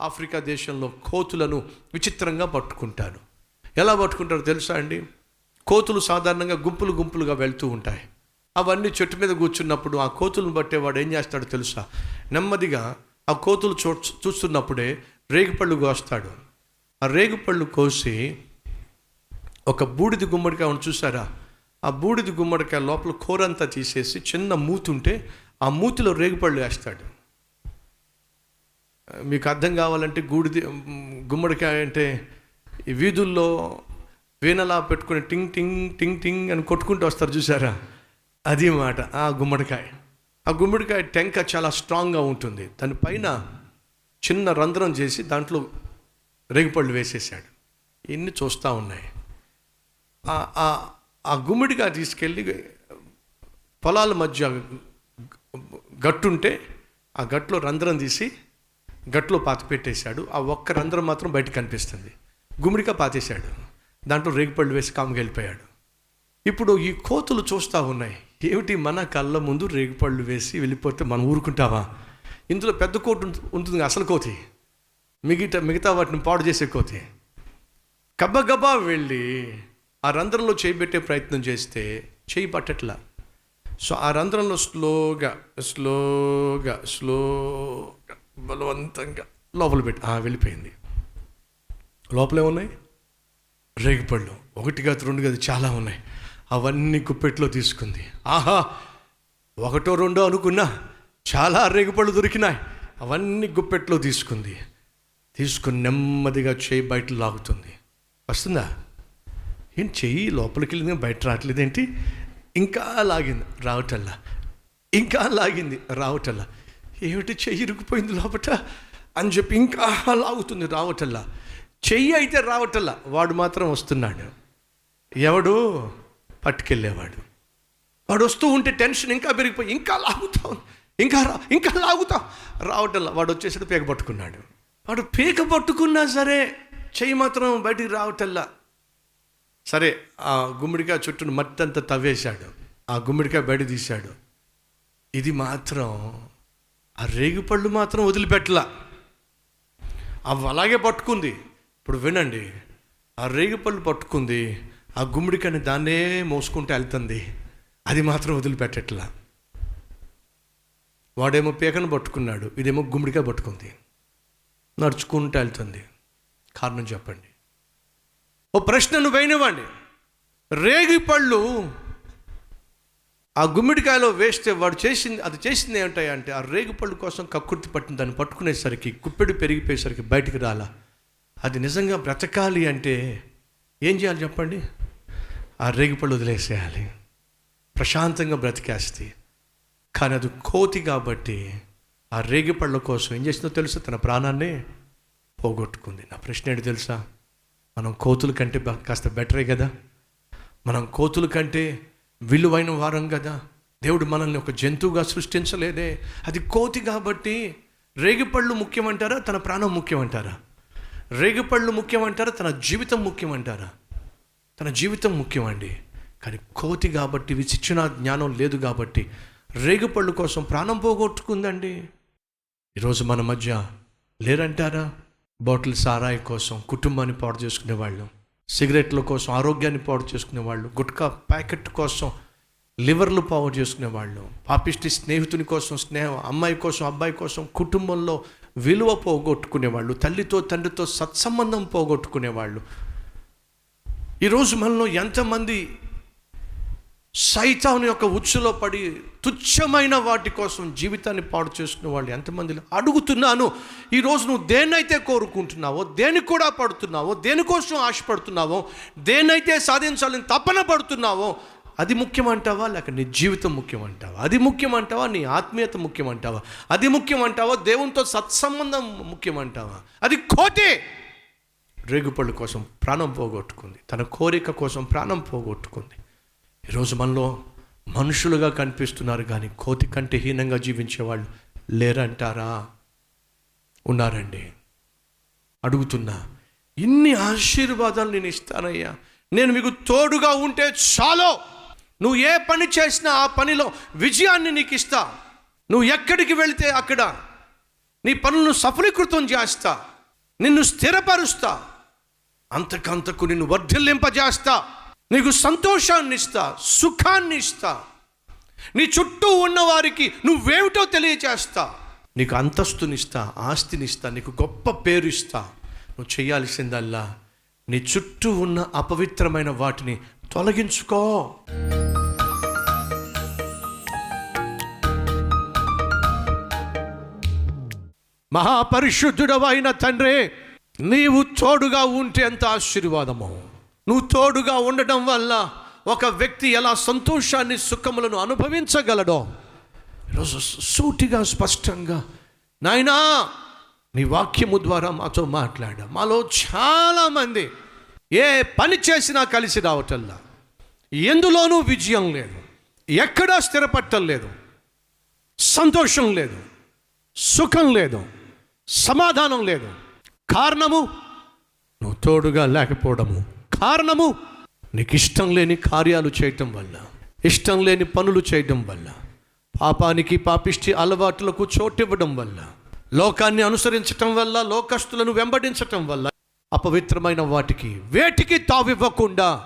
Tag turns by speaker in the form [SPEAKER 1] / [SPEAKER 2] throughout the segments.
[SPEAKER 1] Africa దేశంలో కోతులను విచిత్రంగా పట్టుకుంటారు ఎలా పట్టుకుంటారో తెలుసా అండి? కోతులు సాధారణంగా గుంపులు గుంపులుగా వెళ్తూ ఉంటాయి. అవన్నీ చెట్టు మీద కూర్చున్నప్పుడు ఆ కోతులను బట్టేవాడు ఏం చేస్తాడో తెలుసా? నెమ్మదిగా ఆ కోతులు చూ చూస్తున్నప్పుడే రేగిపళ్ళు కోస్తాడు. ఆ రేగిపళ్ళు కోసి ఒక బూడిద గుమ్మడికాయ ఉంది చూసారా? ఆ బూడిద గుమ్మడికాయ లోపల కూరంతా తీసేసి చిన్న మూతుంటే ఉంటే ఆ మూతిలో రేగిపళ్ళు వేస్తాడు. మీకు అర్థం కావాలంటే గూడిది గుమ్మడికాయ అంటే ఈ వీధుల్లో వీణలా పెట్టుకుని టింగ్ టింగ్ టింగ్ టింగ్ అని కొట్టుకుంటూ వస్తారు చూసారా? అది మాట ఆ గుమ్మడికాయ. ఆ గుమ్మడికాయ టెంక చాలా స్ట్రాంగ్గా ఉంటుంది. దాని పైన చిన్న రంధ్రం చేసి దాంట్లో రేగిపళ్ళు వేసేసాడు ఇన్ని చూస్తూ ఉన్నాయి. ఆ- గుమ్మడికాయ తీసుకెళ్ళి పొలాల మధ్య గట్టుంటే ఆ గట్టులో రంధ్రం తీసి గట్లో పాతి పెట్టేశాడు. ఆ ఒక్క రంధ్రం మాత్రం బయట కనిపిస్తుంది. గుమ్మిడికాయ పాతేశాడు. దాంట్లో రేగిపళ్ళు వేసి కాముకి వెళ్ళిపోయాడు. ఇప్పుడు ఈ కోతులు చూస్తూ ఉన్నాయి. ఏమిటి మన కళ్ళ ముందు రేగిపళ్ళు వేసి వెళ్ళిపోతే మనం ఊరుకుంటావా ఇందులో పెద్ద కోటు ఉంటుంది అసలు కోతి. మిగతా మిగతా వాటిని పాడు చేసే కోతి. గబ్బగబ్బా వెళ్ళి ఆ రంధ్రంలో చేయి పెట్టే ప్రయత్నం చేస్తే చేయి పట్టట్లా. సో ఆ రంధ్రంలో స్లోగా స్లోగా స్లో బలవంతంగా లోపల పెట్టి ఆ, వెళ్ళిపోయింది. లోపలే ఉన్నాయి రేగిపళ్ళు. ఒకటి కాదు రెండు కాదు చాలా ఉన్నాయి. అవన్నీ కుప్పెట్లో తీసుకుంది. ఆహా ఒకటో రెండో అనుకున్నా చాలా రేగిపళ్ళు దొరికినాయి. అవన్నీ గుప్పెట్లో తీసుకుంది. తీసుకుని నెమ్మదిగా చేయి బయట లాగుతుంది. వస్తుందా? ఏం చెయ్యి లోపలికి వెళ్ళింది బయట బయట రావట్లేదేంటి? ఇంకా లాగింది రావటల్లా ఇంకా లాగింది రావటల్లా ఏమిటి చెయ్యి ఇరుక్కుపోయింది లోపట? అని చెప్పి ఇంకా లాగుతుంది రావటల్లా చెయ్యి అయితే రావటల్లా వాడు మాత్రం వస్తున్నాడు. ఎవడు? పట్టుకెళ్ళేవాడు. వాడు వస్తూ ఉంటే టెన్షన్ ఇంకా పెరిగిపోయి ఇంకా లాగుతాం ఇంకా రా ఇంకా లాగుతాం. రావటల్లా వాడు వచ్చేసాడు పీక పట్టుకున్నాడు. వాడు పీక పట్టుకున్నా సరే చెయ్యి మాత్రం బయటికి రావటల్లా సరే ఆ గుమ్మడికాయ చుట్టూ మట్టి అంతా తవ్వేశాడు. ఆ గుమ్మడికాయ బయట తీశాడు. ఇది మాత్రం ఆ రేగిపళ్ళు మాత్రం వదిలిపెట్టలా. అవి అలాగే పట్టుకుంది. ఇప్పుడు వినండి. ఆ రేగిపళ్ళు పట్టుకుంది. ఆ గుమ్మడికాయని దాన్నే మోసుకుంటూ వెళ్తుంది అది మాత్రం వదిలిపెట్టట్లా. వాడేమో పీకను పట్టుకున్నాడు. ఇదేమో గుమ్మడికాయ పట్టుకుంది. నడుచుకుంటూ వెళ్తుంది కారణం చెప్పండి. ఓ ప్రశ్నను వేయనివ్వండి. రేగి పళ్ళు ఆ గుమ్మిడికాయలో వేస్తే వాడు చేసింది అది చేసింది ఏమిటాయి అంటే ఆ రేగుపళ్ళు కోసం కక్కుర్తి పట్టిన దాన్ని పట్టుకునేసరికి కుప్పెడు పెరిగిపోయేసరికి బయటికి రాలా. అది నిజంగా బ్రతకాలి అంటే ఏం చేయాలి చెప్పండి? ఆ రేగుపళ్ళు వదిలేసేయాలి. ప్రశాంతంగా బ్రతికేస్తే. కానీ అది కోతి కాబట్టి ఆ రేగిపళ్ళ కోసం ఏం చేసిందో తెలుసా? తన ప్రాణాన్ని పోగొట్టుకుంది. నా ప్రశ్న ఏంటి తెలుసా? మనం కోతుల కంటే కాస్త బెటరే కదా? మనం కోతుల కంటే విలువైన వారం కదా. దేవుడు మనల్ని ఒక జంతువుగా సృష్టించలేదే. అది కోతి కాబట్టి రేగిపళ్ళు ముఖ్యమంటారా తన ప్రాణం ముఖ్యమంటారా? రేగిపళ్ళు ముఖ్యమంటారా తన జీవితం ముఖ్యమంటారా? తన జీవితం ముఖ్యమండి. కానీ కోతి కాబట్టి విచిచ్చిన జ్ఞానం లేదు కాబట్టి రేగుపళ్ళు కోసం ప్రాణం పోగొట్టుకుందండి. ఈరోజు మన మధ్య లేరంటారా? బాటిల్ సారాయి కోసం కుటుంబాన్ని పాడు చేసుకునే వాళ్ళు సిగరెట్ల కోసం ఆరోగ్యాన్ని పాడు చేసుకునే వాళ్ళు గుట్కా ప్యాకెట్ కోసం లివర్లు పాడు చేసుకునే వాళ్ళు పాపిష్టి స్నేహితుని కోసం స్నేహం అమ్మాయి కోసం అబ్బాయి కోసం కుటుంబంలో విలువ పోగొట్టుకునే వాళ్ళు తల్లితో తండ్రితో సత్సంబంధం పోగొట్టుకునే వాళ్ళు. ఈరోజు మనలో ఎంతమంది సైతాను యొక్క ఉచ్చులో పడి తుచ్చమైన వాటి కోసం జీవితాన్ని పాడు చేసుకునే వాళ్ళు ఎంతమంది అడుగుతున్నాను ఈరోజు నువ్వు దేన్నైతే కోరుకుంటున్నావో దేనికి కూడా పడుతున్నావో దేనికోసం ఆశపడుతున్నావో దేన్నైతే సాధించాలని తపన పడుతున్నావో అది ముఖ్యమంటావా? లేక నీ జీవితం ముఖ్యమంటావా? అది ముఖ్యమంటావా? నీ ఆత్మీయత ముఖ్యమంటావా? అది ముఖ్యమంటావా? దేవునితో సత్సంబంధం ముఖ్యమంటావా? అది కోతే రేగుపళ్ళు కోసం ప్రాణం పోగొట్టుకుంది. తన కోరిక కోసం ప్రాణం పోగొట్టుకుంది. ఈరోజు మనలో మనుషులుగా కనిపిస్తున్నారు కానీ కోతి కంటే హీనంగా జీవించేవాళ్ళు లేరంటారా? ఉన్నారండి. అడుగుతున్నా ఇన్ని ఆశీర్వాదాలు నేను ఇస్తానయ్యా. నేను మీకు తోడుగా ఉంటే చాలు. నువ్వు ఏ పని చేసినా ఆ పనిలో విజయాన్ని నీకు ఇస్తా. నువ్వు ఎక్కడికి వెళితే అక్కడ నీ పనులను సఫలీకృతం చేస్తా. నిన్ను స్థిరపరుస్తా. అంతకంతకు నిన్ను వర్ధిల్లింపజేస్తా. నీకు సంతోషాన్ని ఇస్తా సుఖాన్ని ఇస్తా నీ చుట్టూ ఉన్న వారికి నువ్వేమిటో తెలియచేస్తా. నీకు అంతస్తునిస్తా ఆస్తినిస్తా నీకు గొప్ప పేరు ఇస్తా నువ్వు చేయాల్సిందల్లా నీ చుట్టూ ఉన్న అపవిత్రమైన వాటిని తొలగించుకో. మహాపరిశుద్ధుడవైన తండ్రి నీవు తోడుగా ఉంటే ఎంత ఆశీర్వాదము. నువ్వు తోడుగా ఉండడం వల్ల ఒక వ్యక్తి ఎలా సంతోషాన్ని సుఖములను అనుభవించగలడో ఈరోజు సూటిగా స్పష్టంగా నాయనా నీ వాక్యము ద్వారా మాతో మాట్లాడ. మాలో చాలామంది ఏ పని చేసినా కలిసి రావటల్లా ఎందులోనూ విజయం లేదు. ఎక్కడా స్థిరపట్టం లేదు. సంతోషం లేదు. సుఖం లేదు. సమాధానం లేదు. కారణము నువ్వు తోడుగా లేకపోవడము. కారణము? నీకు ఇష్టం లేని కార్యాలు చేయటం వల్ల ఇష్టం లేని పనులు చేయటం వల్ల పాపానికి పాపిష్టి అలవాట్లకు చోటివ్వడం వల్ల లోకాన్ని అనుసరించటం వల్ల లోకస్తులను వెంబడించటం వల్ల అపవిత్రమైన వాటికి వేటికి తావివ్వకుండా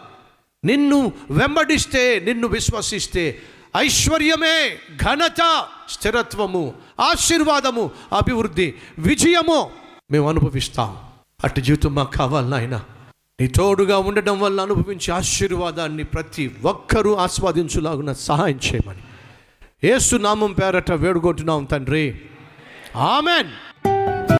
[SPEAKER 1] నిన్ను వెంబడిస్తే నిన్ను విశ్వసిస్తే ఐశ్వర్యమే ఘనత స్థిరత్వము ఆశీర్వాదము అభివృద్ధి విజయము మేము అనుభవిస్తాం. అటు జీవితం మాకు కావాలి నాయన. నీ తోడుగా ఉండడం వల్ల అనుభవించే ఆశీర్వాదాన్ని ప్రతి ఒక్కరూ ఆస్వాదించులాగున సహాయం చేయమని. ఏసునామం పేరట వేడుకుంటున్నాం తండ్రి. ఆమెన్.